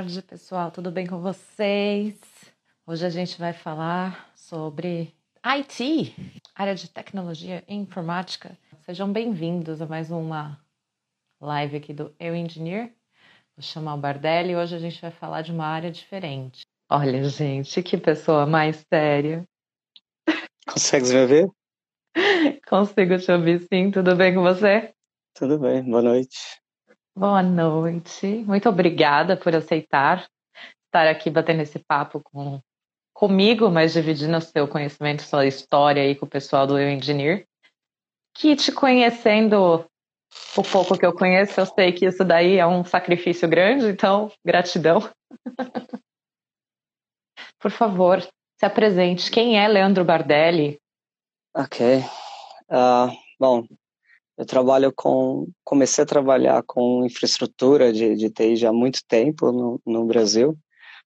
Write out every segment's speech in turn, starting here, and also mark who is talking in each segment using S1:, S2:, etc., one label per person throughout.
S1: tarde, pessoal. Tudo bem com vocês? Hoje a gente vai falar sobre IT, área de tecnologia e informática. Sejam bem-vindos a mais uma live aqui do Eu Engineer. Vou chamar o Bardelli e hoje a gente vai falar de uma área diferente. Olha, gente, que pessoa mais séria.
S2: Consegue me ver?
S1: Consigo te ouvir sim. Tudo bem com você?
S2: Tudo bem, boa noite.
S1: Boa noite. Muito obrigada por aceitar estar aqui batendo esse papo com, comigo, mas dividindo o seu conhecimento, sua história aí com o pessoal do Eu Engineer. Que te conhecendo o pouco que eu conheço, eu sei que isso daí é um sacrifício grande, então gratidão. por favor, se apresente. Quem é Leandro Bardelli?
S2: Ok. Uh, bom, eu trabalho com, comecei a trabalhar com infraestrutura de, de TI já há muito tempo no, no Brasil.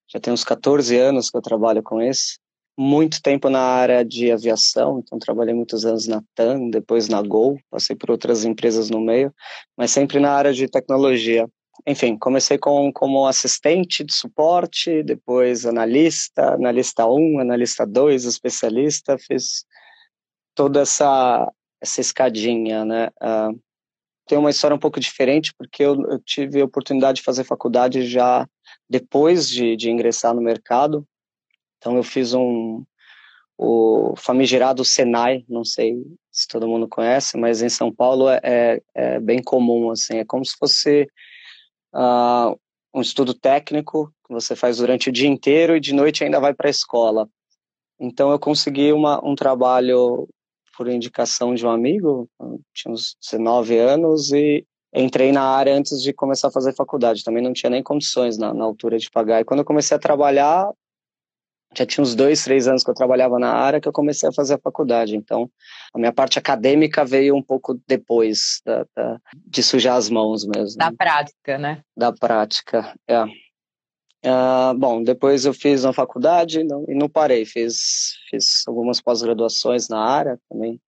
S2: Já tem uns 14 anos que eu trabalho com isso. Muito tempo na área de aviação, então trabalhei muitos anos na TAM, depois na Gol, passei por outras empresas no meio, mas sempre na área de tecnologia. Enfim, comecei com, como assistente de suporte, depois analista, analista 1, analista 2, especialista, fiz toda essa essa escadinha, né? Uh, tem uma história um pouco diferente, porque eu, eu, tive a oportunidade de fazer faculdade já depois de, de ingressar no mercado. Então, eu fiz um, o famigerado Senai, não sei se todo mundo conhece, mas em São Paulo é, é, é bem comum, assim, é como se fosse uh, um estudo técnico que você faz durante o dia inteiro e de noite ainda vai para a escola. Então eu consegui uma, um trabalho por indicação de um amigo, tinha uns 19 anos e entrei na área antes de começar a fazer faculdade. Também não tinha nem condições na, na altura de pagar. E quando eu comecei a trabalhar, já tinha uns dois, três anos que eu trabalhava na área que eu comecei a fazer a faculdade. Então, a minha parte acadêmica veio um pouco depois da, da, de sujar as mãos mesmo.
S1: Da prática, né?
S2: Da prática, é. Uh, bom, depois eu fiz uma faculdade não, e não parei, fiz, fiz algumas pós-graduações na área também,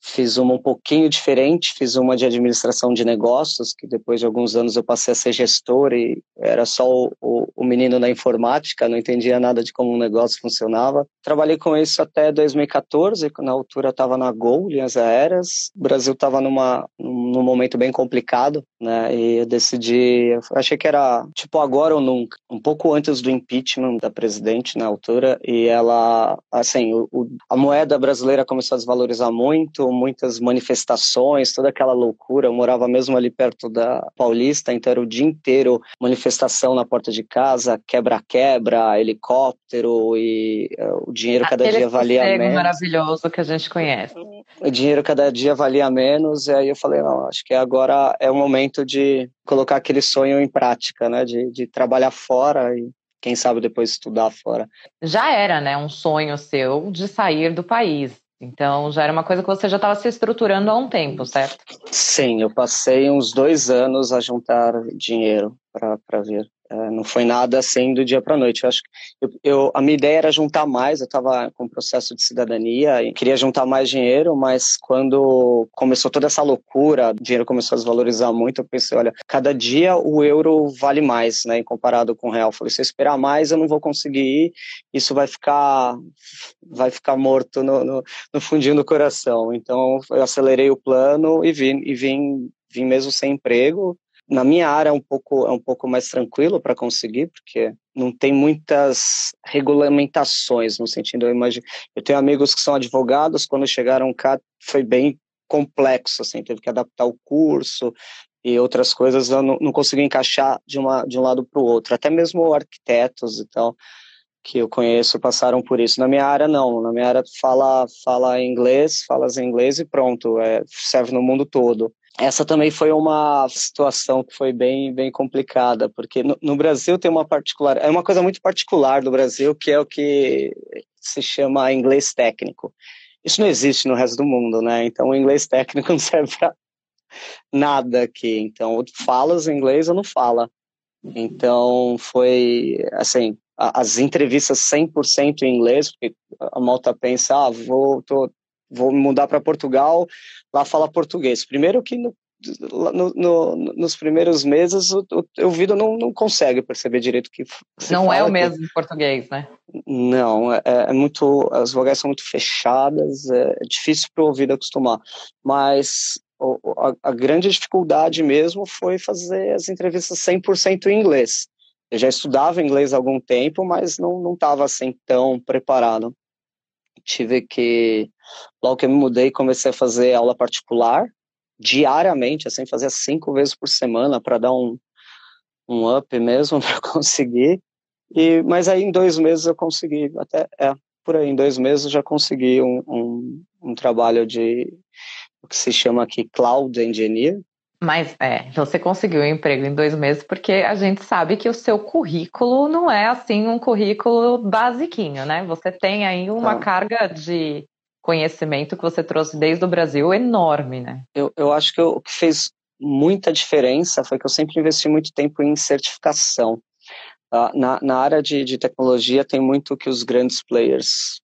S2: Fiz uma um pouquinho diferente, fiz uma de administração de negócios, que depois de alguns anos eu passei a ser gestor e era só o, o, o menino da informática, não entendia nada de como um negócio funcionava. Trabalhei com isso até 2014, na altura estava na Gol, linhas aéreas. O Brasil estava num momento bem complicado, né? E eu decidi, eu achei que era tipo agora ou nunca, um pouco antes do impeachment da presidente na altura, e ela, assim, o, a moeda brasileira começou a desvalorizar muito, muitas manifestações, toda aquela loucura. Eu morava mesmo ali perto da Paulista, então era o dia inteiro manifestação na porta de casa, quebra-quebra, helicóptero e uh, o dinheiro cada
S1: Aquele
S2: dia valia menos.
S1: maravilhoso que a gente conhece.
S2: O dinheiro cada dia valia menos, e aí eu falei, não, acho que agora é o momento de colocar aquele sonho em prática, né, de, de trabalhar fora e quem sabe depois estudar fora.
S1: Já era, né, um sonho seu de sair do país. Então já era uma coisa que você já estava se estruturando há um tempo, certo?
S2: Sim, eu passei uns dois anos a juntar dinheiro para vir. É, não foi nada assim do dia para noite. Eu acho que eu, eu, a minha ideia era juntar mais. Eu estava com o processo de cidadania e queria juntar mais dinheiro, mas quando começou toda essa loucura, o dinheiro começou a desvalorizar muito. Eu pensei, olha, cada dia o euro vale mais, né, comparado com o real. Eu falei, se eu esperar mais, eu não vou conseguir ir. Isso vai ficar, vai ficar morto no, no, no fundinho do coração. Então eu acelerei o plano e vim, e vim, vim mesmo sem emprego na minha área é um pouco, é um pouco mais tranquilo para conseguir, porque não tem muitas regulamentações no sentido, eu imagino, eu tenho amigos que são advogados, quando chegaram cá foi bem complexo, assim, teve que adaptar o curso e outras coisas, eu não, não consegui encaixar de, uma, de um lado para o outro, até mesmo arquitetos e tal, que eu conheço passaram por isso. Na minha área, não. Na minha área, fala, fala inglês, falas inglês e pronto, é, serve no mundo todo essa também foi uma situação que foi bem, bem complicada, porque no, no, Brasil tem uma particular, é uma coisa muito particular do Brasil, que é o que se chama inglês técnico. Isso não existe no resto do mundo, né? Então o inglês técnico não serve para nada aqui. Então, falas inglês ou não fala. Então, foi assim, as entrevistas 100% em inglês, porque a malta pensa, ah, vou, tô, vou mudar para Portugal, lá fala português. Primeiro que no, no, no, nos primeiros meses o, o ouvido não, não consegue perceber direito o que
S1: não é o mesmo em português né?
S2: Não é, é, muito as vogais são muito fechadas é, é difícil para o ouvido acostumar. Mas a, a, grande dificuldade mesmo foi fazer as entrevistas 100% em inglês. Eu já estudava inglês há algum tempo mas não não estava assim tão preparado tive que logo que eu me mudei comecei a fazer aula particular diariamente, assim, fazia cinco vezes por semana para dar um, um up mesmo para conseguir. E, mas aí em dois meses eu consegui, até é, por aí, em dois meses eu já consegui um, um, um trabalho de o que se chama aqui Cloud Engineer.
S1: Mas é, você conseguiu um emprego em dois meses porque a gente sabe que o seu currículo não é assim um currículo basiquinho, né? Você tem aí uma ah. carga de conhecimento que você trouxe desde o Brasil enorme, né?
S2: Eu, eu acho que o que fez muita diferença foi que eu sempre investi muito tempo em certificação. Uh, na, na área de, de tecnologia tem muito que os grandes players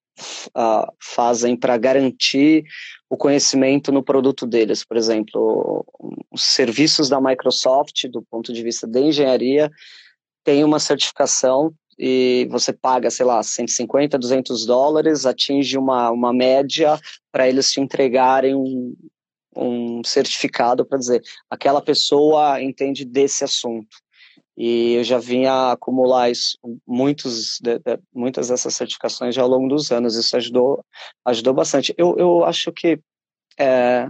S2: uh, fazem para garantir o conhecimento no produto deles. Por exemplo, os serviços da Microsoft, do ponto de vista de engenharia, tem uma certificação e você paga, sei lá, 150, 200 dólares, atinge uma, uma média para eles te entregarem um, um certificado para dizer aquela pessoa entende desse assunto. E eu já vinha acumular isso, muitos, de, de, muitas dessas certificações já ao longo dos anos. Isso ajudou, ajudou bastante. Eu, eu acho que é,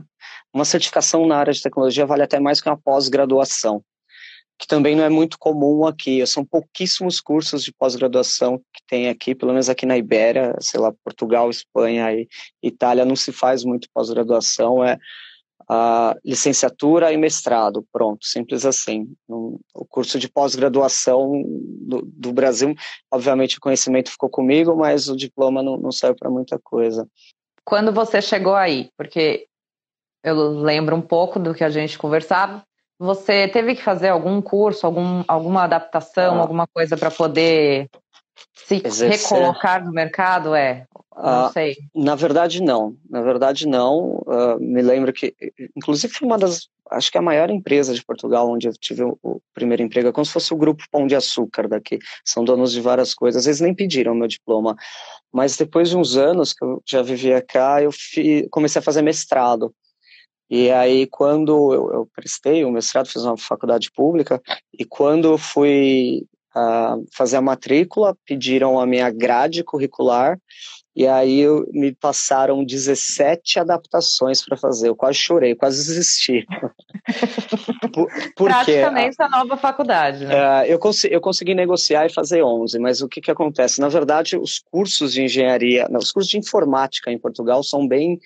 S2: uma certificação na área de tecnologia vale até mais que uma pós-graduação que também não é muito comum aqui. São pouquíssimos cursos de pós-graduação que tem aqui, pelo menos aqui na Ibéria, sei lá, Portugal, Espanha e Itália não se faz muito pós-graduação, é a licenciatura e mestrado, pronto, simples assim. O curso de pós-graduação do, do, Brasil, obviamente o conhecimento ficou comigo, mas o diploma não, não serve para muita coisa.
S1: Quando você chegou aí, porque eu lembro um pouco do que a gente conversava, você teve que fazer algum curso, algum, alguma adaptação, ah. alguma coisa para poder se Exercer. recolocar no mercado? É, não ah, sei.
S2: Na verdade, não. Na verdade, não. Uh, me lembro que, inclusive, foi uma das, acho que a maior empresa de Portugal onde eu tive o, o primeiro emprego, é como se fosse o grupo Pão de Açúcar daqui. São donos de várias coisas. Eles nem pediram meu diploma. Mas depois de uns anos que eu já vivia cá, eu fi, comecei a fazer mestrado. E aí, quando eu, eu prestei o mestrado, fiz uma faculdade pública, e quando fui uh, fazer a matrícula, pediram a minha grade curricular, e aí eu, me passaram 17 adaptações para fazer. Eu quase chorei, quase desisti.
S1: por, por Praticamente a nova faculdade, né?
S2: Uh, eu, cons eu consegui negociar e fazer 11, mas o que, que acontece? Na verdade, os cursos de engenharia, não, os cursos de informática em Portugal são bem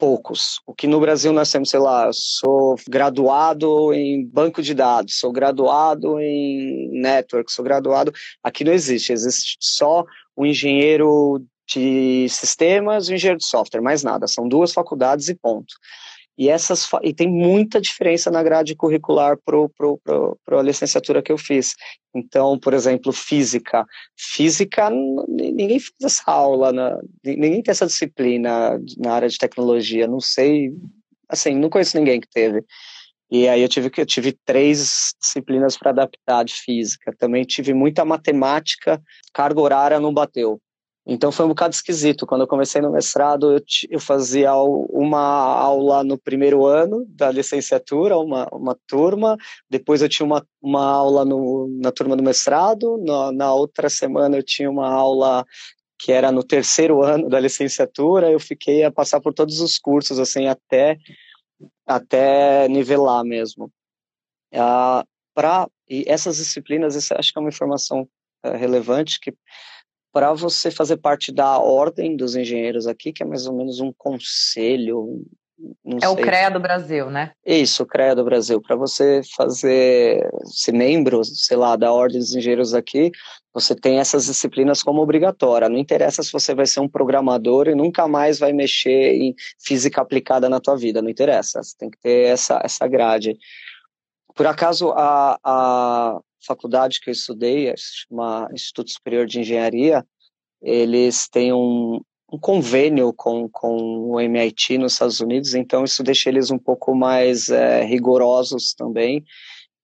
S2: poucos. O que no Brasil nós temos, sei lá, sou graduado em banco de dados, sou graduado em network, sou graduado. Aqui não existe, existe só o engenheiro de sistemas e o engenheiro de software, mais nada. São duas faculdades e ponto. E, essas, e tem muita diferença na grade curricular para a licenciatura que eu fiz. Então, por exemplo, física. Física, ninguém faz essa aula, ninguém tem essa disciplina na área de tecnologia. Não sei, assim, não conheço ninguém que teve. E aí eu tive eu tive três disciplinas para adaptar de física. Também tive muita matemática, carga horária não bateu. Então foi um bocado esquisito. Quando eu comecei no mestrado, eu, eu fazia uma aula no primeiro ano da licenciatura, uma, uma turma. Depois eu tinha uma, uma aula no, na turma do mestrado. Na, na outra semana eu tinha uma aula que era no terceiro ano da licenciatura. Eu fiquei a passar por todos os cursos, assim, até, até nivelar mesmo. Ah, pra, e essas disciplinas, isso acho que é uma informação é, relevante, que para você fazer parte da ordem dos engenheiros aqui, que é mais ou menos um conselho.
S1: é sei. o CREA do Brasil, né?
S2: Isso, o CREA do Brasil. Para você fazer, ser membro, sei lá, da ordem dos engenheiros aqui, você tem essas disciplinas como obrigatória. Não interessa se você vai ser um programador e nunca mais vai mexer em física aplicada na tua vida, não interessa. Você tem que ter essa, essa grade. Por acaso, a, a, faculdade que eu estudei, uma Instituto Superior de Engenharia, eles têm um, um convênio com, com o MIT nos Estados Unidos, então isso deixa eles um pouco mais é, rigorosos também.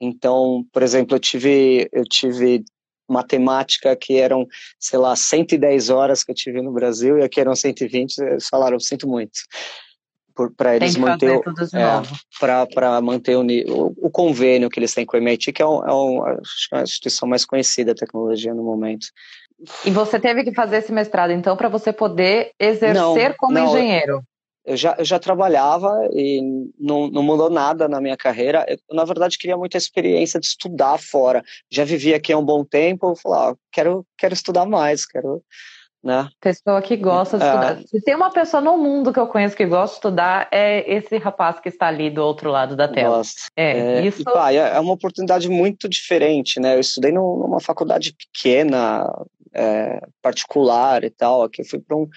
S2: Então, por exemplo, eu tive, eu tive matemática que eram, sei lá, 110 horas que eu tive no Brasil e aqui eram 120, eles falaram, sinto muito. Para eles manter é, para manter o, o, convênio que eles têm com o MIT, que é, um, é, um, é a instituição mais conhecida da tecnologia no momento.
S1: E você teve que fazer esse mestrado, então, para você poder exercer não, como não, engenheiro?
S2: Eu já, eu já trabalhava e não, não mudou nada na minha carreira. Eu, na verdade, queria muita experiência de estudar fora. Já vivi aqui há um bom tempo, eu falei, ah, quero, quero estudar mais, quero né?
S1: Pessoa que gosta de é. estudar. Se tem uma pessoa no mundo que eu conheço que gosta de estudar, é esse rapaz que está ali do outro lado da tela. Gosto.
S2: É, é, isso... Pá, é, é uma oportunidade muito diferente, né? Eu estudei numa faculdade pequena, é, particular e tal. Aqui eu fui para um,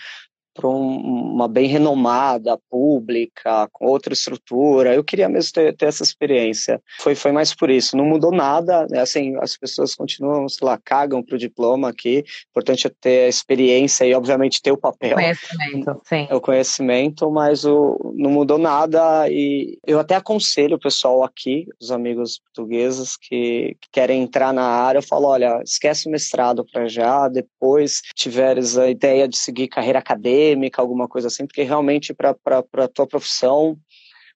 S2: para uma bem renomada, pública, com outra estrutura. Eu queria mesmo ter, ter, essa experiência. Foi, foi mais por isso. Não mudou nada, né? assim, as pessoas continuam, sei lá, cagam para o diploma aqui. O importante é ter a experiência e, obviamente, ter o papel.
S1: Conhecimento, sim.
S2: É o conhecimento, mas o, não mudou nada e eu até aconselho o pessoal aqui, os amigos portugueses que, que querem entrar na área, eu falo, olha, esquece o mestrado para já, depois tiveres a ideia de seguir carreira acadêmica, acadêmica, alguma coisa assim, porque realmente para a tua profissão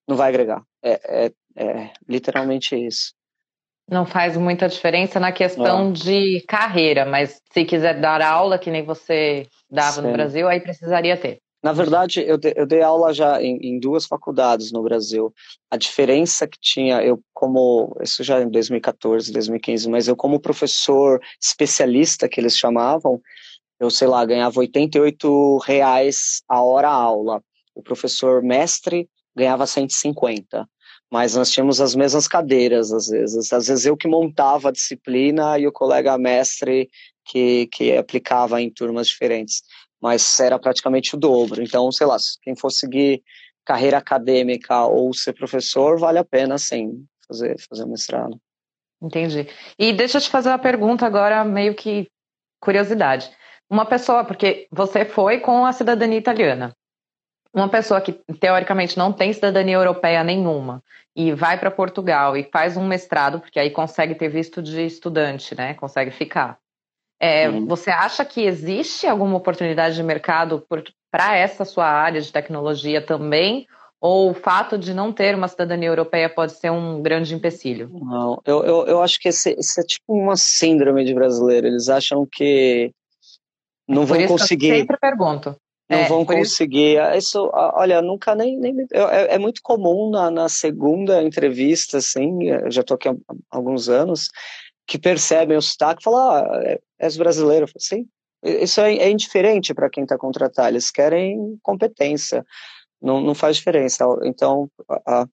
S2: não vai agregar. É, é, é, literalmente isso.
S1: Não faz muita diferença na questão de carreira, mas se quiser dar aula, que nem você dava Sim. no Brasil, aí precisaria ter.
S2: Na verdade, eu, de, eu dei aula já em, em, duas faculdades no Brasil. A diferença que tinha, eu como, isso já em 2014, 2015, mas eu como professor especialista, que eles chamavam, eu sei lá, ganhava 88 reais a hora aula. O professor mestre ganhava 150. Mas nós tínhamos as mesmas cadeiras, às vezes. Às vezes eu que montava a disciplina e o colega mestre que, que aplicava em turmas diferentes. Mas era praticamente o dobro. Então, sei lá, quem for seguir carreira acadêmica ou ser professor, vale a pena, sim, fazer, fazer mestrado.
S1: Entendi. E deixa eu te fazer uma pergunta agora, meio que curiosidade uma pessoa, porque você foi com a cidadania italiana, uma pessoa que teoricamente não tem cidadania europeia nenhuma e vai para Portugal e faz um mestrado, porque aí consegue ter visto de estudante, né? Consegue ficar. É. Você acha que existe alguma oportunidade de mercado para essa sua área de tecnologia também? Ou o fato de não ter uma cidadania europeia pode ser um grande empecilho?
S2: Não, eu, eu, eu acho que esse, esse é tipo uma síndrome de brasileiro. Eles acham que não vão conseguir. eu
S1: sempre pergunto.
S2: Não é, vão conseguir. Isso... isso, olha, nunca nem. nem é, é, muito comum na, na segunda entrevista, assim, já estou aqui há alguns anos, que percebem o sotaque e falam: ah, é, és brasileiro. Sim. Isso é, é indiferente para quem está contratar, eles querem competência. Não, não faz diferença. Então, a,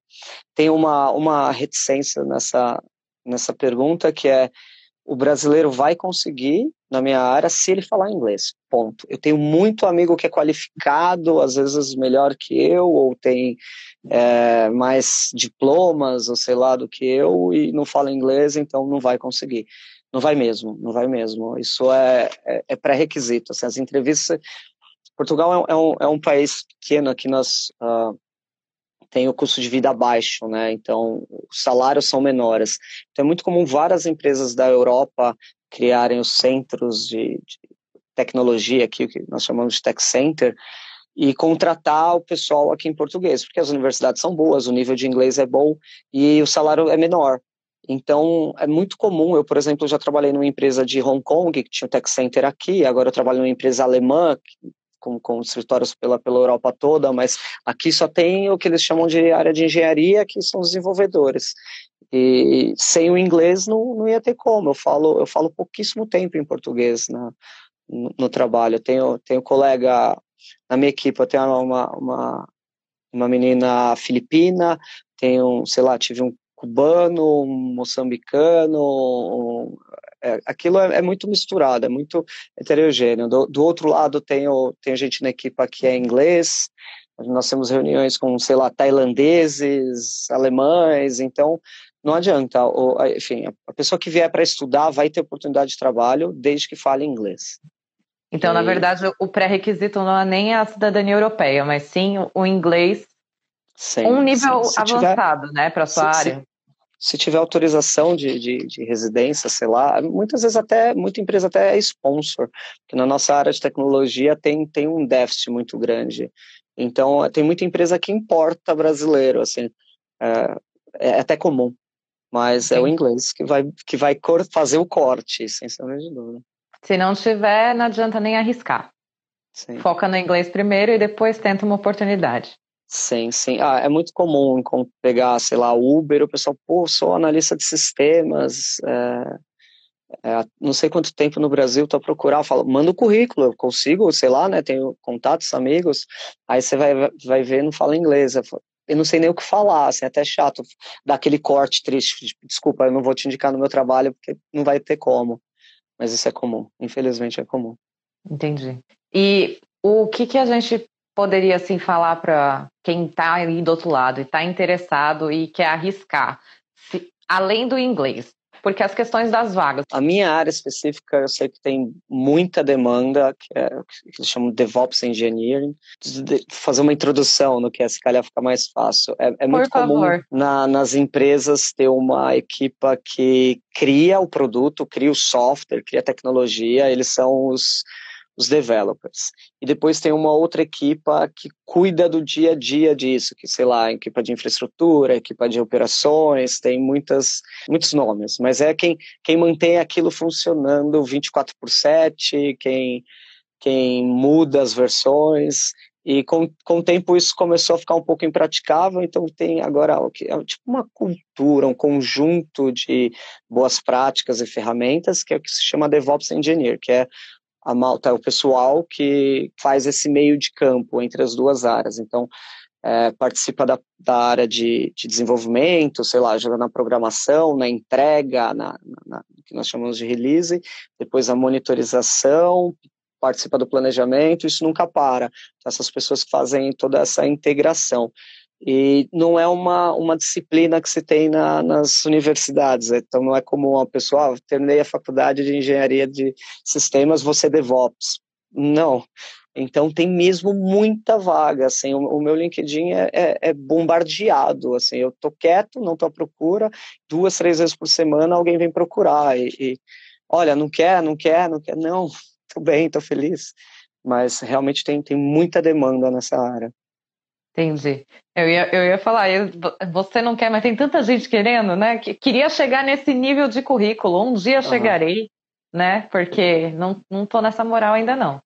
S2: tem uma, uma reticência nessa, nessa pergunta que é o brasileiro vai conseguir na minha área se ele falar inglês. Ponto. Eu tenho muito amigo que é qualificado, às vezes melhor que eu, ou tem é, mais diplomas, ou sei lá, do que eu, e não fala inglês, então não vai conseguir. Não vai mesmo, não vai mesmo. Isso é, é, é pré-requisito. Assim, as entrevistas. Portugal é, é, um, é um país pequeno que nós. Uh, tem o custo de vida baixo, né? Então, os salários são menores. Então, é muito comum várias empresas da Europa criarem os centros de, de tecnologia aqui, o que nós chamamos de tech center, e contratar o pessoal aqui em português, porque as universidades são boas, o nível de inglês é bom e o salário é menor. Então, é muito comum. Eu, por exemplo, já trabalhei numa empresa de Hong Kong, que tinha um tech center aqui, agora eu trabalho numa empresa alemã, com, com escritórios pela, pela Europa toda, mas aqui só tem o que eles chamam de área de engenharia, que são os desenvolvedores. E sem o inglês não, não ia ter como. Eu falo, eu falo pouquíssimo tempo em português na, no, no trabalho. Eu tenho, tenho colega na minha equipe, eu tenho uma, uma, uma menina filipina, tenho, sei lá, tive um cubano, um moçambicano, um, é, aquilo é, é, muito misturado, é muito heterogêneo. Do, do outro lado, tem, o, tem gente na equipa que é inglês, nós temos reuniões com, sei lá, tailandeses, alemães, então não adianta. O, enfim, a pessoa que vier para estudar vai ter oportunidade de trabalho desde que fale inglês.
S1: Então, e... na verdade, o pré-requisito não é nem a cidadania europeia, mas sim o inglês sim, um nível sim. avançado, tiver, né, para sua
S2: se,
S1: área.
S2: Se, se, tiver autorização de, de, de, residência, sei lá, muitas vezes até, muita empresa até é sponsor, porque na nossa área de tecnologia tem, tem um déficit muito grande. Então, tem muita empresa que importa brasileiro, assim, é, é até comum, mas sim. é o inglês que vai, que vai fazer o corte, sem sombra de dúvida.
S1: Se não tiver, não adianta nem arriscar. Sim. Foca no inglês primeiro e depois tenta uma oportunidade.
S2: Sim, sim. Ah, é muito comum pegar, sei lá, Uber, o pessoal, pô, sou analista de sistemas, é, é, não sei quanto tempo no Brasil a procurar, falo, manda o currículo, eu consigo, sei lá, né, tenho contatos, amigos, aí você vai, vai ver, não fala inglês, eu, não sei nem o que falar, assim, é até chato dar aquele corte triste, desculpa, eu não vou te indicar no meu trabalho, porque não vai ter como mas isso é comum, infelizmente é comum.
S1: Entendi. E o que, que a gente poderia assim falar para quem está aí do outro lado e está interessado e quer arriscar, se, além do inglês? Porque as questões das vagas.
S2: A minha área específica, eu sei que tem muita demanda, que, é, que eles chamam de DevOps Engineering. De fazer uma introdução no que é, se calhar fica mais fácil. É, é muito comum na, nas empresas ter uma equipa que cria o produto, cria o software, cria a tecnologia, eles são os os developers. E depois tem uma outra equipa que cuida do dia a dia disso, que sei lá, equipa de infraestrutura, equipa de operações, tem muitas, muitos nomes, mas é quem, quem mantém aquilo funcionando 24 por 7, quem, quem muda as versões, e com, com o tempo isso começou a ficar um pouco impraticável, então tem agora o que é tipo uma cultura, um conjunto de boas práticas e ferramentas, que é o que se chama DevOps Engineer, que é a malta, é o pessoal que faz esse meio de campo entre as duas áreas. Então, é, participa da, da área de, de, desenvolvimento, sei lá, ajuda na programação, na entrega, na, na, que nós chamamos de release, depois a monitorização, participa do planejamento, isso nunca para. Essas pessoas que fazem toda essa integração e não é uma, uma disciplina que se tem na, nas universidades, então não é como uma pessoa, ah, terminei a faculdade de engenharia de sistemas, você DevOps. Não. Então tem mesmo muita vaga, assim, o, o meu LinkedIn é, é, é, bombardeado, assim, eu tô quieto, não tô à procura, duas, três vezes por semana alguém vem procurar e, e olha, não quer, não quer, não quer, não, tô bem, tô feliz, mas realmente tem, tem muita demanda nessa área.
S1: Entendi. Eu ia, eu ia falar, você não quer, mas tem tanta gente querendo, né? Que queria chegar nesse nível de currículo. Um dia uhum. chegarei, né? Porque não, não tô nessa moral ainda não.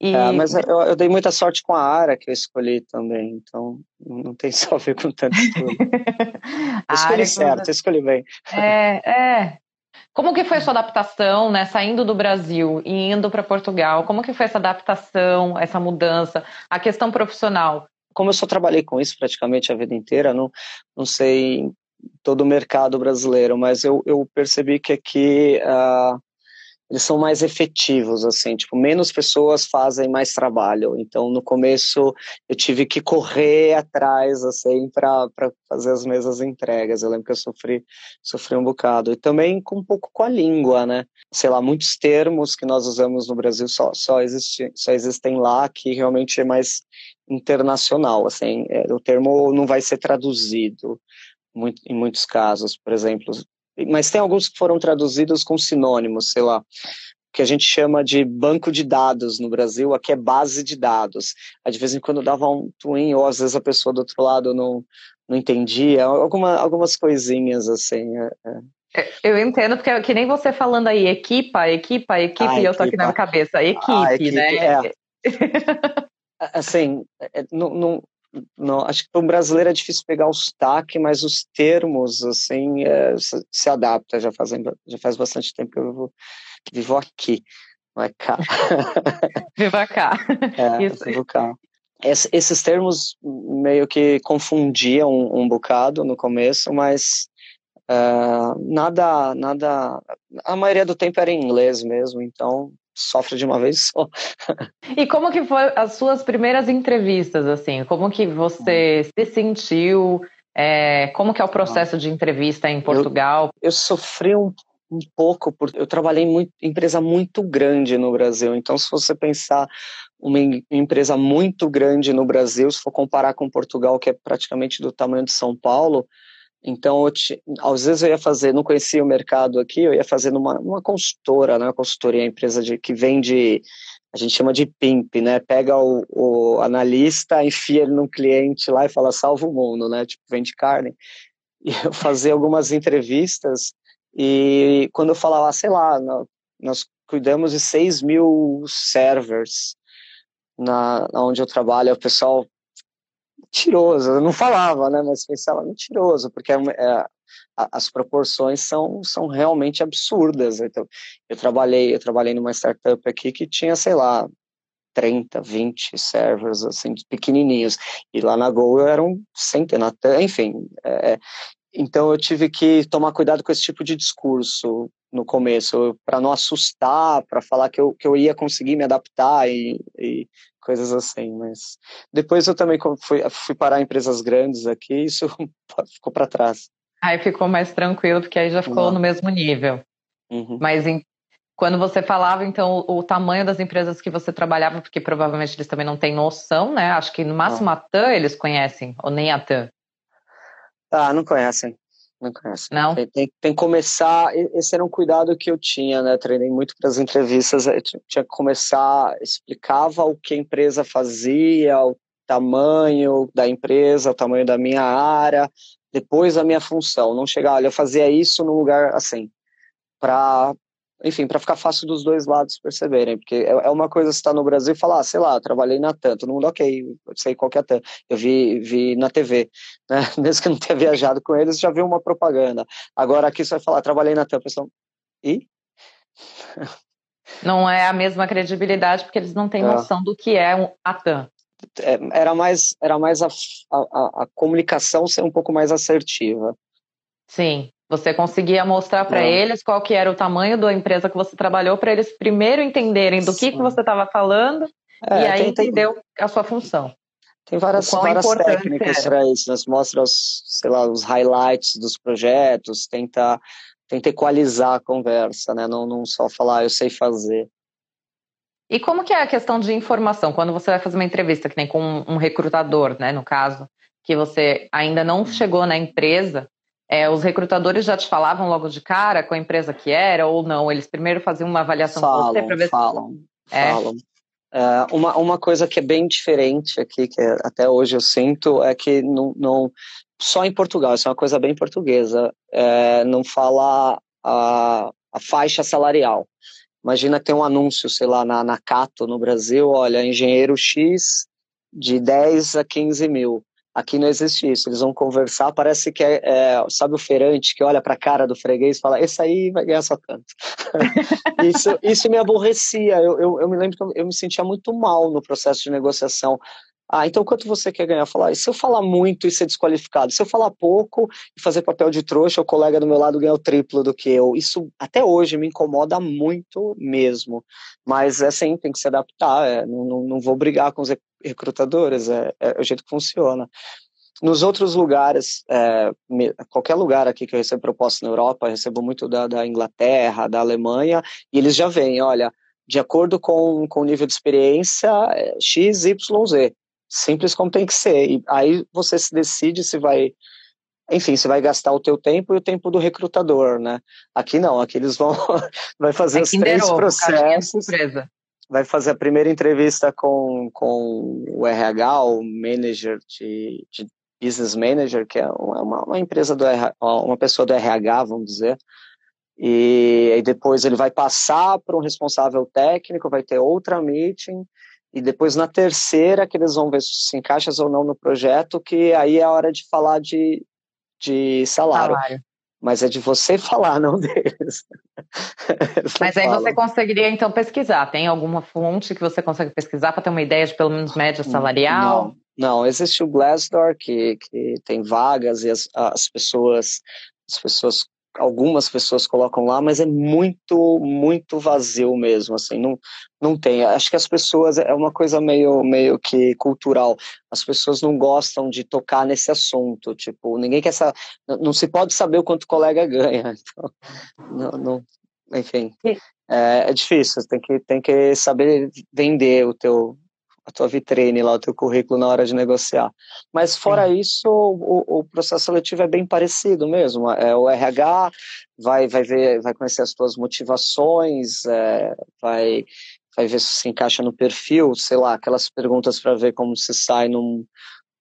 S2: E... É, mas eu, eu, dei muita sorte com a área que eu escolhi também, então não tem só a ver com tanto estudo. escolhi certo, escolhi bem.
S1: É, é. Como que foi a sua adaptação, né? Saindo do Brasil e indo para Portugal, como que foi essa adaptação, essa mudança, a questão profissional?
S2: Como eu só trabalhei com isso praticamente a vida inteira, não, não sei todo o mercado brasileiro, mas eu, eu percebi que aqui uh, eles são mais efetivos, assim, tipo, menos pessoas fazem mais trabalho. Então, no começo, eu tive que correr atrás, assim, para fazer as mesmas entregas. Eu lembro que eu sofri, sofri um bocado. E também com um pouco com a língua, né? Sei lá, muitos termos que nós usamos no Brasil só, só, existe, só existem lá, que realmente é mais internacional, assim, é, o termo não vai ser traduzido muito, em muitos casos, por exemplo, mas tem alguns que foram traduzidos com sinônimos, sei lá, que a gente chama de banco de dados no Brasil, aqui é base de dados. Aí, de vez em quando dava um twin, ou às vezes a pessoa do outro lado não, não entendia, alguma, algumas coisinhas assim. É, é.
S1: é eu entendo, porque que nem você falando aí, equipa, equipa, equipe, ah, e eu tô aqui na minha cabeça, equipe, ah, equipe né? É.
S2: assim, é, não, não, não, acho que para um brasileiro é difícil pegar o sotaque, mas os termos, assim, é, se, adapta. Já, fazem, já faz bastante tempo que eu vivo, vivo aqui, não é cá.
S1: Viva cá.
S2: É, Isso. vivo cá. Es, esses termos meio que confundiam um, um bocado no começo, mas uh, nada, nada, a maioria do tempo era em inglês mesmo, então sofre de uma vez só.
S1: e como que foi as suas primeiras entrevistas, assim? Como que você se sentiu? É, como que é o processo de entrevista em Portugal?
S2: Eu, eu sofri um, um pouco, porque eu trabalhei em empresa muito grande no Brasil. Então, se você pensar uma empresa muito grande no Brasil, se for comparar com Portugal, que é praticamente do tamanho de São Paulo, então, te, às vezes eu ia fazer, não conhecia o mercado aqui, eu ia fazer numa, numa consultora, né, uma consultoria, empresa de, que vende, a gente chama de PIMP, né, pega o, o analista, enfia ele num cliente lá e fala, salva o mundo, né, tipo, vende carne. E eu fazia algumas entrevistas e quando eu falava, sei lá, nós cuidamos de 6 mil servers na, onde eu trabalho, o pessoal mentiroso, eu não falava, né, mas pensava mentiroso, porque é, é, as proporções são, são realmente absurdas. Então, eu trabalhei, eu trabalhei numa startup aqui que tinha, sei lá, 30, 20 servers, assim, pequenininhos, e lá na Go eram centenas, enfim, é, então eu tive que tomar cuidado com esse tipo de discurso no começo, para não assustar, para falar que eu, que eu ia conseguir me adaptar e, e coisas assim, mas depois eu também fui, fui parar em empresas grandes aqui e isso ficou para trás.
S1: Aí ficou mais tranquilo, porque aí já ficou no mesmo nível. Uhum. Mas em, quando você falava, então, o, o, tamanho das empresas que você trabalhava, porque provavelmente eles também não têm noção, né? Acho que no máximo a TAM eles conhecem, ou nem a TAM.
S2: Ah, não conhecem. Não conhece.
S1: Não?
S2: Tem, tem, tem, que começar. Esse era um cuidado que eu tinha, né? Treinei muito para as entrevistas. tinha que começar, explicava o que a empresa fazia, o tamanho da empresa, o tamanho da minha área, depois a minha função. Não chegar, olha, eu fazia isso num lugar assim, para enfim, para ficar fácil dos dois lados perceberem, porque é, é uma coisa estar no Brasil e falar, ah, sei lá, trabalhei na TAM, todo mundo, ok, sei qual que é a TAM, eu vi, vi na TV, né? mesmo que eu não tenha viajado com eles, já viu uma propaganda. Agora aqui você vai falar, trabalhei na TAM, pessoal, e?
S1: Não é a mesma credibilidade, porque eles não têm é. noção do que é a TAM.
S2: É, era mais, era mais a, a, a comunicação ser um pouco mais assertiva.
S1: Sim. Você conseguia mostrar para eles qual que era o tamanho da empresa que você trabalhou, para eles primeiro entenderem do que, que você estava falando é, e aí tem, entendeu a sua função.
S2: Tem várias, várias técnicas para isso, né? mostra os, sei lá, os highlights dos projetos, tenta, tenta equalizar a conversa, né? Não, não só falar, ah, eu sei fazer.
S1: E como que é a questão de informação? Quando você vai fazer uma entrevista, que nem com um recrutador, né, no caso, que você ainda não chegou na empresa, é, os recrutadores já te falavam logo de cara com a empresa que era ou não? Eles primeiro faziam uma avaliação
S2: falam,
S1: com você
S2: para ver falam, se... É. Falam. É, uma, uma coisa que é bem diferente aqui, que até hoje eu sinto, é que não, não só em Portugal, isso é uma coisa bem portuguesa, é, não fala a, a faixa salarial. Imagina ter um anúncio, sei lá, na, na Cato, no Brasil, olha, engenheiro X de 10 a 15 mil. Aqui não existe isso. Eles vão conversar, parece que é, é sabe o feirante que olha para a cara do freguês e fala: esse aí vai ganhar só tanto. isso, isso me aborrecia. Eu, eu, eu, me lembro que eu, eu me sentia muito mal no processo de negociação. Ah, então quanto você quer ganhar? Falar, e se eu falar muito e ser desqualificado? Se eu falar pouco e fazer papel de trouxa, o colega do meu lado ganha o triplo do que eu. Isso até hoje me incomoda muito mesmo. Mas é assim, tem que se adaptar. É, não, não, vou brigar com os recrutadores, é, é, o jeito que funciona. Nos outros lugares, é, qualquer lugar aqui que eu recebo proposta na Europa, eu recebo muito da, da Inglaterra, da Alemanha, e eles já vêm, olha, de acordo com, com o nível de experiência, é, X, Y, Z simples como tem que ser. E aí você se decide se vai, enfim, se vai gastar o teu tempo e o tempo do recrutador, né? Aqui não, aqui eles vão vai fazer os três processos. Vai fazer a primeira entrevista com, com o RH, o manager de, de business manager, que é uma, uma empresa do RH, uma pessoa do RH, vamos dizer. E, e depois ele vai passar para um responsável técnico, vai ter outra meeting, e depois na terceira que eles vão ver se encaixas ou não no projeto, que aí é a hora de falar de, de salário. salário. Mas é de você falar, não deles.
S1: Mas aí você conseguiria então pesquisar. Tem alguma fonte que você consegue pesquisar para ter uma ideia de pelo menos média salarial?
S2: Não, não. existe o Glassdoor que, que tem vagas e as, as pessoas as pessoas algumas pessoas colocam lá, mas é muito, muito vazio mesmo, assim, não, não tem. Acho que as pessoas, é uma coisa meio, meio que cultural, as pessoas não gostam de tocar nesse assunto, tipo, ninguém quer saber, não se pode saber o quanto o colega ganha, então, não, não enfim, é, é difícil, tem que, tem que saber vender o teu, a tua vitrine lá, o teu currículo na hora de negociar. Mas fora Sim. isso, o, o, processo seletivo é bem parecido mesmo. É o RH vai vai ver, vai conhecer as tuas motivações, é, vai vai ver se se encaixa no perfil, sei lá, aquelas perguntas para ver como se sai num,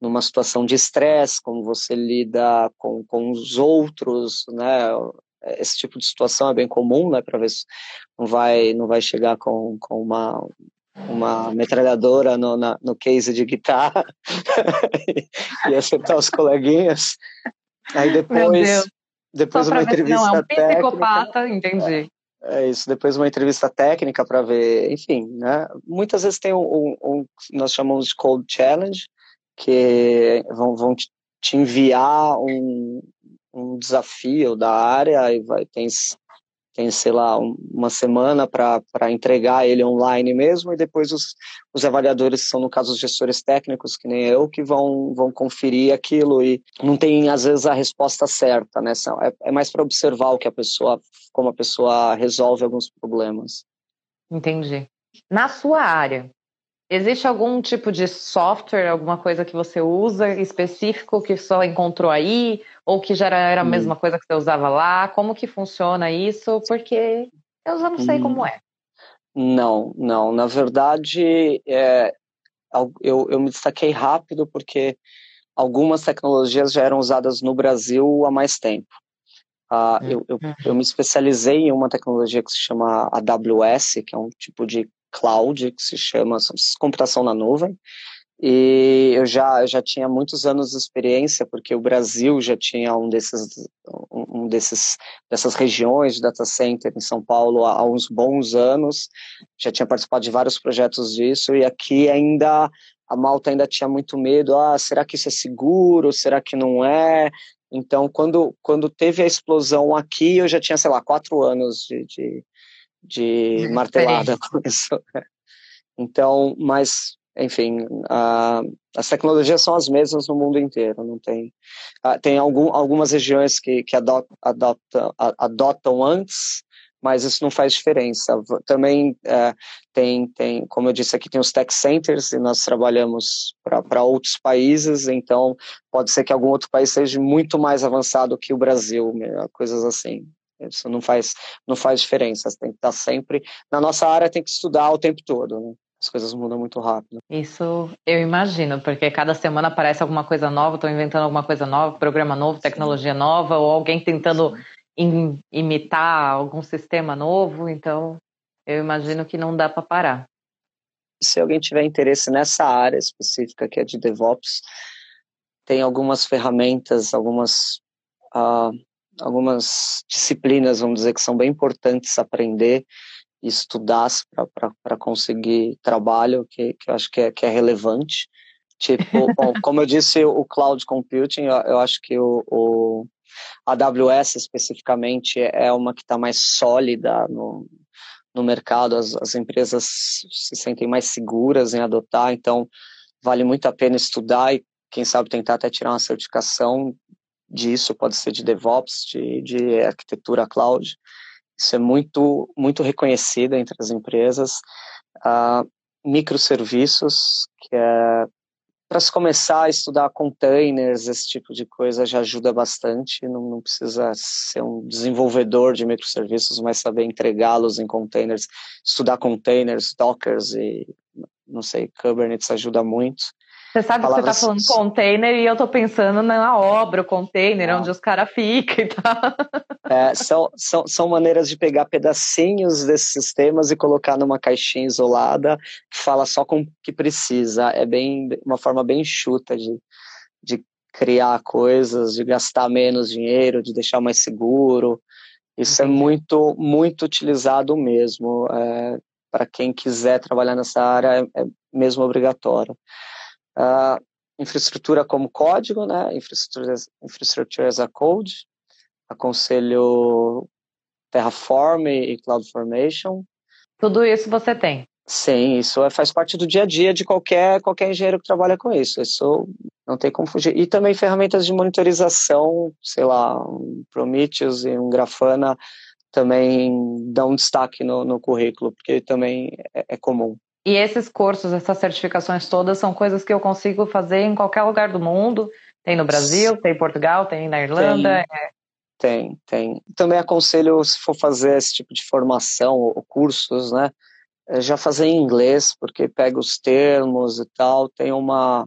S2: numa situação de estresse, como você lida com, com os outros, né? Esse tipo de situação é bem comum, né? Para ver se não vai não vai chegar com, com uma uma metralhadora no, na, no case de guitarra e acertar os coleguinhas. Aí depois, depois uma entrevista não, é um técnica.
S1: psicopata, entendi.
S2: É isso, depois uma entrevista técnica para ver, enfim, né? Muitas vezes tem um, um, um, nós chamamos de cold challenge, que vão, vão te enviar um, um desafio da área e vai tem tem, sei lá, uma semana para entregar ele online mesmo, e depois os, os avaliadores são, no caso, os gestores técnicos, que nem eu, que vão, vão conferir aquilo e não tem, às vezes, a resposta certa, né? É, é mais para observar o que a pessoa, como a pessoa resolve alguns problemas.
S1: Entendi. Na sua área, Existe algum tipo de software, alguma coisa que você usa específico que só encontrou aí? Ou que já era a hum. mesma coisa que você usava lá? Como que funciona isso? Porque eu já não sei hum. como é.
S2: Não, não. Na verdade, é, eu, eu me destaquei rápido porque algumas tecnologias já eram usadas no Brasil há mais tempo. Uh, eu, eu, uhum. eu, me especializei em uma tecnologia que se chama AWS, que é um tipo de cloud, que se chama computação na nuvem. E eu já, já tinha muitos anos de experiência, porque o Brasil já tinha um desses, um desses dessas regiões de data center em São Paulo há, há uns bons anos, já tinha participado de vários projetos disso, e aqui ainda a Malta ainda tinha muito medo, ah, será que isso é seguro, será que não é? Então, quando, quando teve a explosão aqui, eu já tinha, sei lá, quatro anos de, de, de martelada com isso. Então, mas, enfim, as tecnologias são as mesmas no mundo inteiro, não tem. tem algum, algumas regiões que, que adotam, adotam, adotam antes, mas isso não faz diferença. Também é, tem, tem, como eu disse aqui, tem os tech centers e nós trabalhamos para outros países, então pode ser que algum outro país seja muito mais avançado que o Brasil, coisas assim. Isso não faz, não faz diferença. Você tem que estar sempre. Na nossa área, tem que estudar o tempo todo, né? As coisas mudam muito rápido.
S1: Isso eu imagino, porque cada semana aparece alguma coisa nova, estão inventando alguma coisa nova, programa novo, tecnologia Sim. nova, ou alguém tentando im imitar algum sistema novo. Então, eu imagino que não dá para parar.
S2: Se alguém tiver interesse nessa área específica que é de DevOps, tem algumas ferramentas, algumas uh, algumas disciplinas, vamos dizer, que são bem importantes aprender e estudar para conseguir trabalho, que, que eu acho que é, que é relevante. Tipo, bom, como eu disse, o cloud computing, eu, eu acho que o, o AWS especificamente é uma que está mais sólida no, no mercado, as, as empresas se sentem mais seguras em adotar, então vale muito a pena estudar e quem sabe tentar até tirar uma certificação disso, pode ser de DevOps, de, de arquitetura cloud. Isso é muito, muito reconhecido entre as empresas. Uh, microserviços, que é para se começar a estudar containers, esse tipo de coisa já ajuda bastante. Não, não precisa ser um desenvolvedor de microserviços, mas saber entregá-los em containers, estudar containers, dockers e não sei, Kubernetes ajuda muito.
S1: Você sabe que você está falando container e eu estou pensando na obra, o container, ah. onde os caras ficam e tal.
S2: É, são, são, são maneiras de pegar pedacinhos desses sistemas e colocar numa caixinha isolada que fala só com o que precisa. É bem uma forma bem chuta de, de criar coisas, de gastar menos dinheiro, de deixar mais seguro. Isso é muito, muito utilizado mesmo. É, Para quem quiser trabalhar nessa área, é, é mesmo obrigatório. Uh, infraestrutura como código, né? Infraestrutura, infraestrutura as a code. aconselho Terraform e CloudFormation.
S1: Tudo isso você tem?
S2: Sim, isso é, faz parte do dia a dia de qualquer, qualquer engenheiro que trabalha com isso. Isso não tem como fugir. E também ferramentas de monitorização, sei lá, um Prometheus e um Grafana também dão destaque no, no currículo, porque também é, é comum.
S1: E esses cursos, essas certificações todas são coisas que eu consigo fazer em qualquer lugar do mundo. Tem no Brasil, tem em Portugal, tem na Irlanda.
S2: Tem, é... tem, tem. Também aconselho, se for fazer esse tipo de formação ou cursos, né, é já fazer em inglês, porque pega os termos e tal. Tem uma,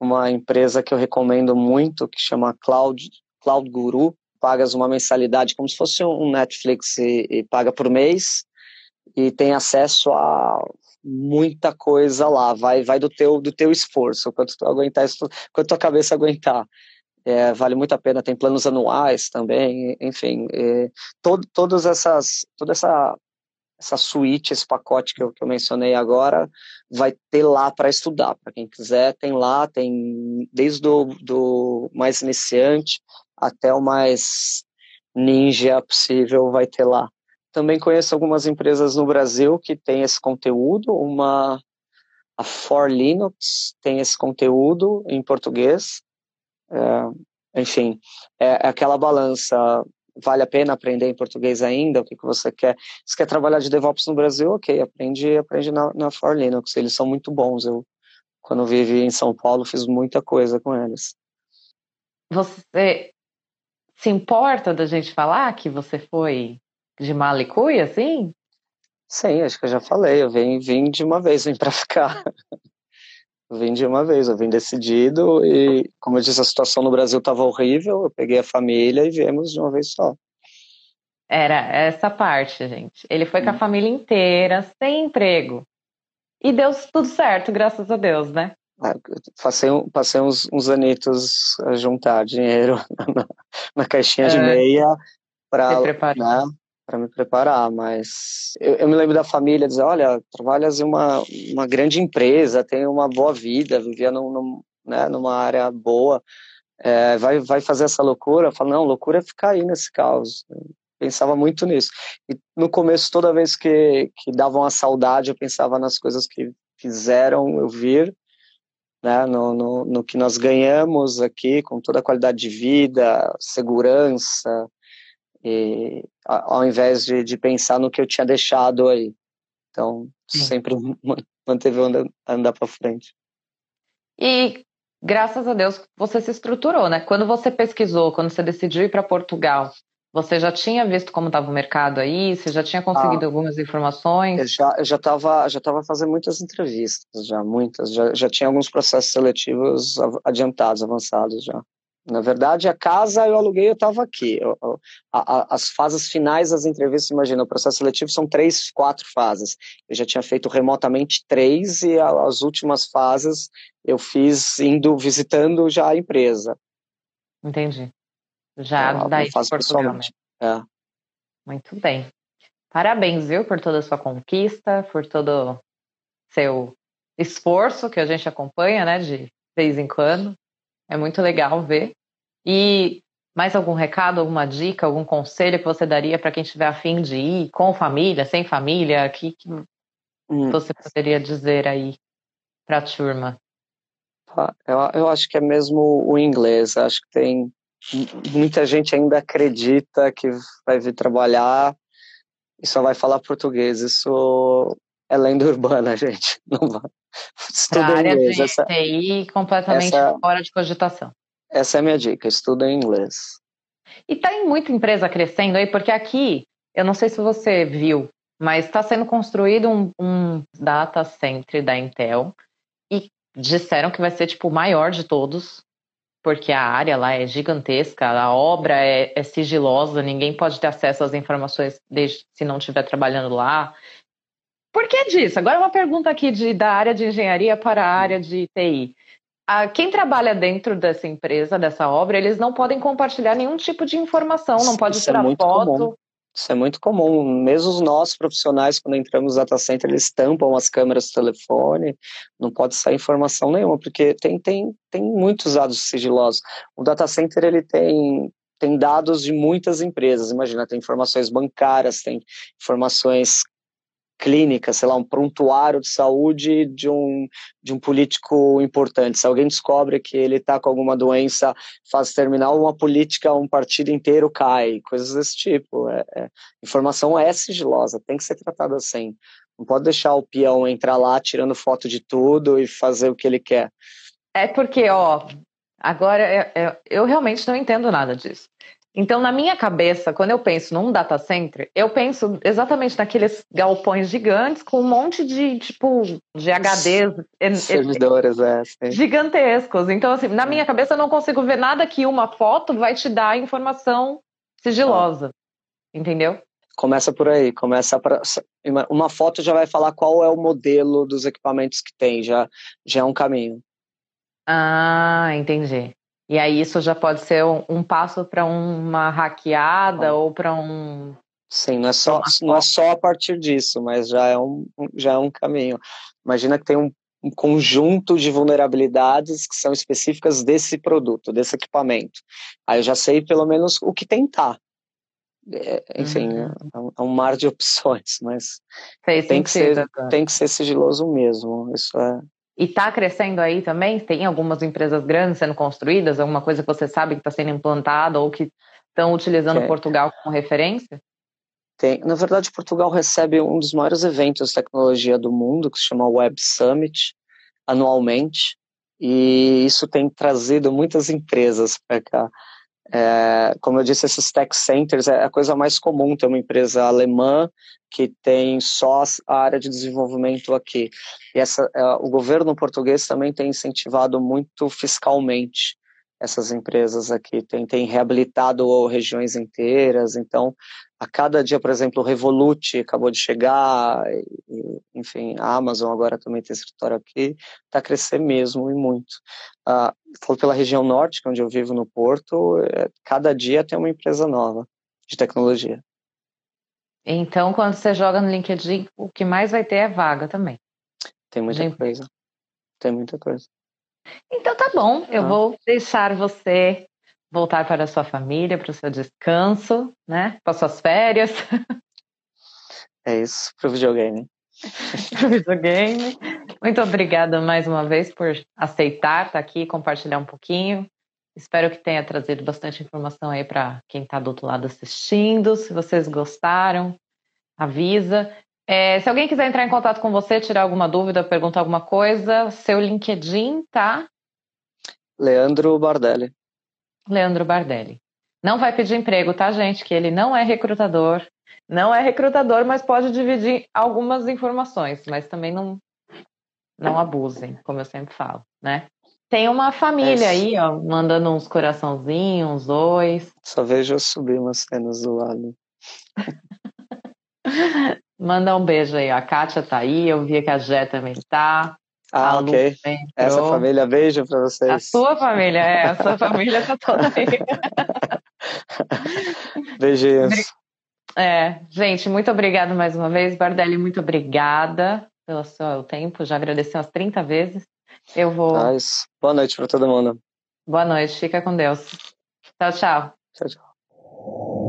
S2: uma empresa que eu recomendo muito, que chama Cloud, Cloud Guru, pagas uma mensalidade como se fosse um Netflix e, e paga por mês e tem acesso a muita coisa lá, vai vai do teu do teu esforço, quanto tu aguentar isso, quanto tua cabeça aguentar. É, vale muito a pena, tem planos anuais também, enfim, é, todo, todas essas, toda essa essa suíte, esse pacote que eu, que eu mencionei agora, vai ter lá para estudar, para quem quiser, tem lá, tem desde o do mais iniciante até o mais ninja possível vai ter lá. Também conheço algumas empresas no Brasil que têm esse conteúdo, uma a For Linux tem esse conteúdo em português. É, enfim, é, é aquela balança. Vale a pena aprender em português ainda? O que, que você quer? Se quer trabalhar de DevOps no Brasil, ok, aprende, aprende na, na For Linux. Eles são muito bons. Eu, quando vivi em São Paulo, fiz muita coisa com eles.
S1: Você se importa da gente falar que você foi de Malicuia, assim?
S2: Sim, acho que eu já falei. Eu vim, vim de uma vez, vim para ficar. vim de uma vez, eu vim decidido e, como eu disse, a situação no Brasil estava horrível. Eu peguei a família e viemos de uma vez só.
S1: Era essa parte, gente. Ele foi com a hum. família inteira, sem emprego. E deu tudo certo, graças a Deus, né?
S2: Ah, passei, passei uns, uns anitos a juntar dinheiro na, na caixinha é, de meia para né, para me preparar, mas eu, eu, me lembro da família dizer, olha, trabalhas em uma, uma grande empresa, tem uma boa vida, vivia num, num, né, numa área boa, é, vai, vai fazer essa loucura? Eu falo, não, loucura é ficar aí nesse caos. Pensava muito nisso. E no começo, toda vez que, que davam a saudade, eu pensava nas coisas que fizeram eu vir, né, no, no, no, que nós ganhamos aqui, com toda a qualidade de vida, segurança, e, ao invés de, de pensar no que eu tinha deixado aí. Então, Sim. sempre manteve andar, andar para frente.
S1: E graças a Deus você se estruturou, né? Quando você pesquisou, quando você decidiu ir para Portugal, você já tinha visto como estava o mercado aí? Você já tinha conseguido ah, algumas informações?
S2: Eu já eu já estava já tava fazendo muitas entrevistas, já muitas, já, já tinha alguns processos seletivos adiantados, avançados já. Na verdade, a casa eu aluguei, eu estava aqui. Eu, eu, a, as fases finais das entrevistas, imagina, o processo seletivo são três, quatro fases. Eu já tinha feito remotamente três e as últimas fases eu fiz indo visitando já a empresa.
S1: Entendi. Já é, daí Portugal. Né? É. Muito bem. Parabéns, viu, por toda a sua conquista, por todo seu esforço que a gente acompanha, né, de vez em quando. É muito legal ver. E mais algum recado, alguma dica, algum conselho que você daria para quem estiver afim de ir, com família, sem família? O que, que hum. você poderia dizer aí para a turma?
S2: Eu, eu acho que é mesmo o inglês. Acho que tem muita gente ainda acredita que vai vir trabalhar e só vai falar português. Isso é lenda urbana, gente. Não vai.
S1: Estuda a área inglês. de essa, TI completamente essa, fora de cogitação.
S2: Essa é a minha dica, estuda em inglês.
S1: E tem muita empresa crescendo aí, porque aqui, eu não sei se você viu, mas está sendo construído um, um data center da Intel e disseram que vai ser tipo o maior de todos porque a área lá é gigantesca, a obra é, é sigilosa, ninguém pode ter acesso às informações desde, se não estiver trabalhando lá. Por que disso? Agora uma pergunta aqui de, da área de engenharia para a área de TI. A, quem trabalha dentro dessa empresa, dessa obra, eles não podem compartilhar nenhum tipo de informação, não pode Isso é tirar é foto.
S2: Comum. Isso é muito comum. Mesmo os nossos profissionais, quando entramos no data center, eles tampam as câmeras do telefone, não pode sair informação nenhuma, porque tem, tem, tem muitos dados sigilosos. O data center ele tem tem dados de muitas empresas. Imagina, tem informações bancárias, tem informações clínica, sei lá, um prontuário de saúde de um, de um político importante. Se alguém descobre que ele está com alguma doença fase terminal, uma política, um partido inteiro cai, coisas desse tipo. É, é, informação é sigilosa, tem que ser tratada assim. Não pode deixar o peão entrar lá tirando foto de tudo e fazer o que ele quer.
S1: É porque, ó, agora eu realmente não entendo nada disso. Então, na minha cabeça, quando eu penso num data center, eu penso exatamente naqueles galpões gigantes com um monte de, tipo, de HDs
S2: servidores é,
S1: gigantescos. Então, assim, na minha cabeça eu não consigo ver nada que uma foto vai te dar informação sigilosa. Entendeu?
S2: Começa por aí, começa pra, uma foto já vai falar qual é o modelo dos equipamentos que tem, já, já é um caminho.
S1: Ah, entendi. E aí isso já pode ser um, um passo para uma hackeada ou para um.
S2: Sim, não é, só, não é só a partir disso, mas já é um, já é um caminho. Imagina que tem um, um conjunto de vulnerabilidades que são específicas desse produto, desse equipamento. Aí eu já sei pelo menos o que tentar. É, enfim, uhum. é um mar de opções, mas tem que, ser, tem que ser sigiloso mesmo. Isso é,
S1: e está crescendo aí também? Tem algumas empresas grandes sendo construídas? Alguma coisa que você sabe que está sendo implantada ou que estão utilizando Portugal como referência?
S2: Tem. Na verdade, Portugal recebe um dos maiores eventos de tecnologia do mundo, que se chama Web Summit, anualmente. E isso tem trazido muitas empresas para cá. É, como eu disse, esses tech centers é a coisa mais comum ter uma empresa alemã que tem só a área de desenvolvimento aqui. E essa, é, o governo português também tem incentivado muito fiscalmente essas empresas aqui, tem, tem reabilitado regiões inteiras, então a cada dia, por exemplo, o Revolut acabou de chegar, e, enfim, a Amazon agora também tem escritório aqui, está a crescer mesmo e muito. Ah, pela região norte, é onde eu vivo no Porto, é, cada dia tem uma empresa nova de tecnologia.
S1: Então, quando você joga no LinkedIn, o que mais vai ter é vaga também.
S2: Tem muita de coisa. Tem muita coisa.
S1: Então tá bom, eu ah. vou deixar você voltar para a sua família, para o seu descanso, né? Para suas férias.
S2: É isso, para o videogame.
S1: para o videogame. Muito obrigada mais uma vez por aceitar estar aqui, compartilhar um pouquinho. Espero que tenha trazido bastante informação aí para quem está do outro lado assistindo. Se vocês gostaram, avisa. É, se alguém quiser entrar em contato com você, tirar alguma dúvida, perguntar alguma coisa, seu LinkedIn tá?
S2: Leandro Bardelli.
S1: Leandro Bardelli. Não vai pedir emprego, tá, gente? Que ele não é recrutador. Não é recrutador, mas pode dividir algumas informações, mas também não, não abusem, como eu sempre falo, né? Tem uma família é aí, ó, mandando uns coraçãozinhos, uns dois.
S2: Só vejo eu subir umas cenas do lado.
S1: Manda um beijo aí. A Kátia tá aí, eu vi que a Jé também tá.
S2: Ah, ok. Essa família, beijo para vocês.
S1: A sua família, é, a sua família tá toda aí.
S2: Beijinhos.
S1: É, gente, muito obrigada mais uma vez. Bardelli, muito obrigada pelo seu tempo. Já agradeci umas 30 vezes. Eu vou.
S2: Nice. Boa noite para todo mundo.
S1: Boa noite, fica com Deus. Tchau, tchau.
S2: Tchau, tchau.